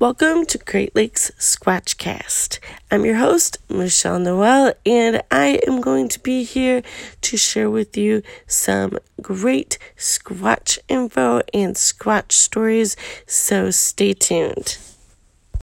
Welcome to Great Lakes Squatchcast. I'm your host, Michelle Noel, and I am going to be here to share with you some great Squatch info and Squatch stories, so stay tuned.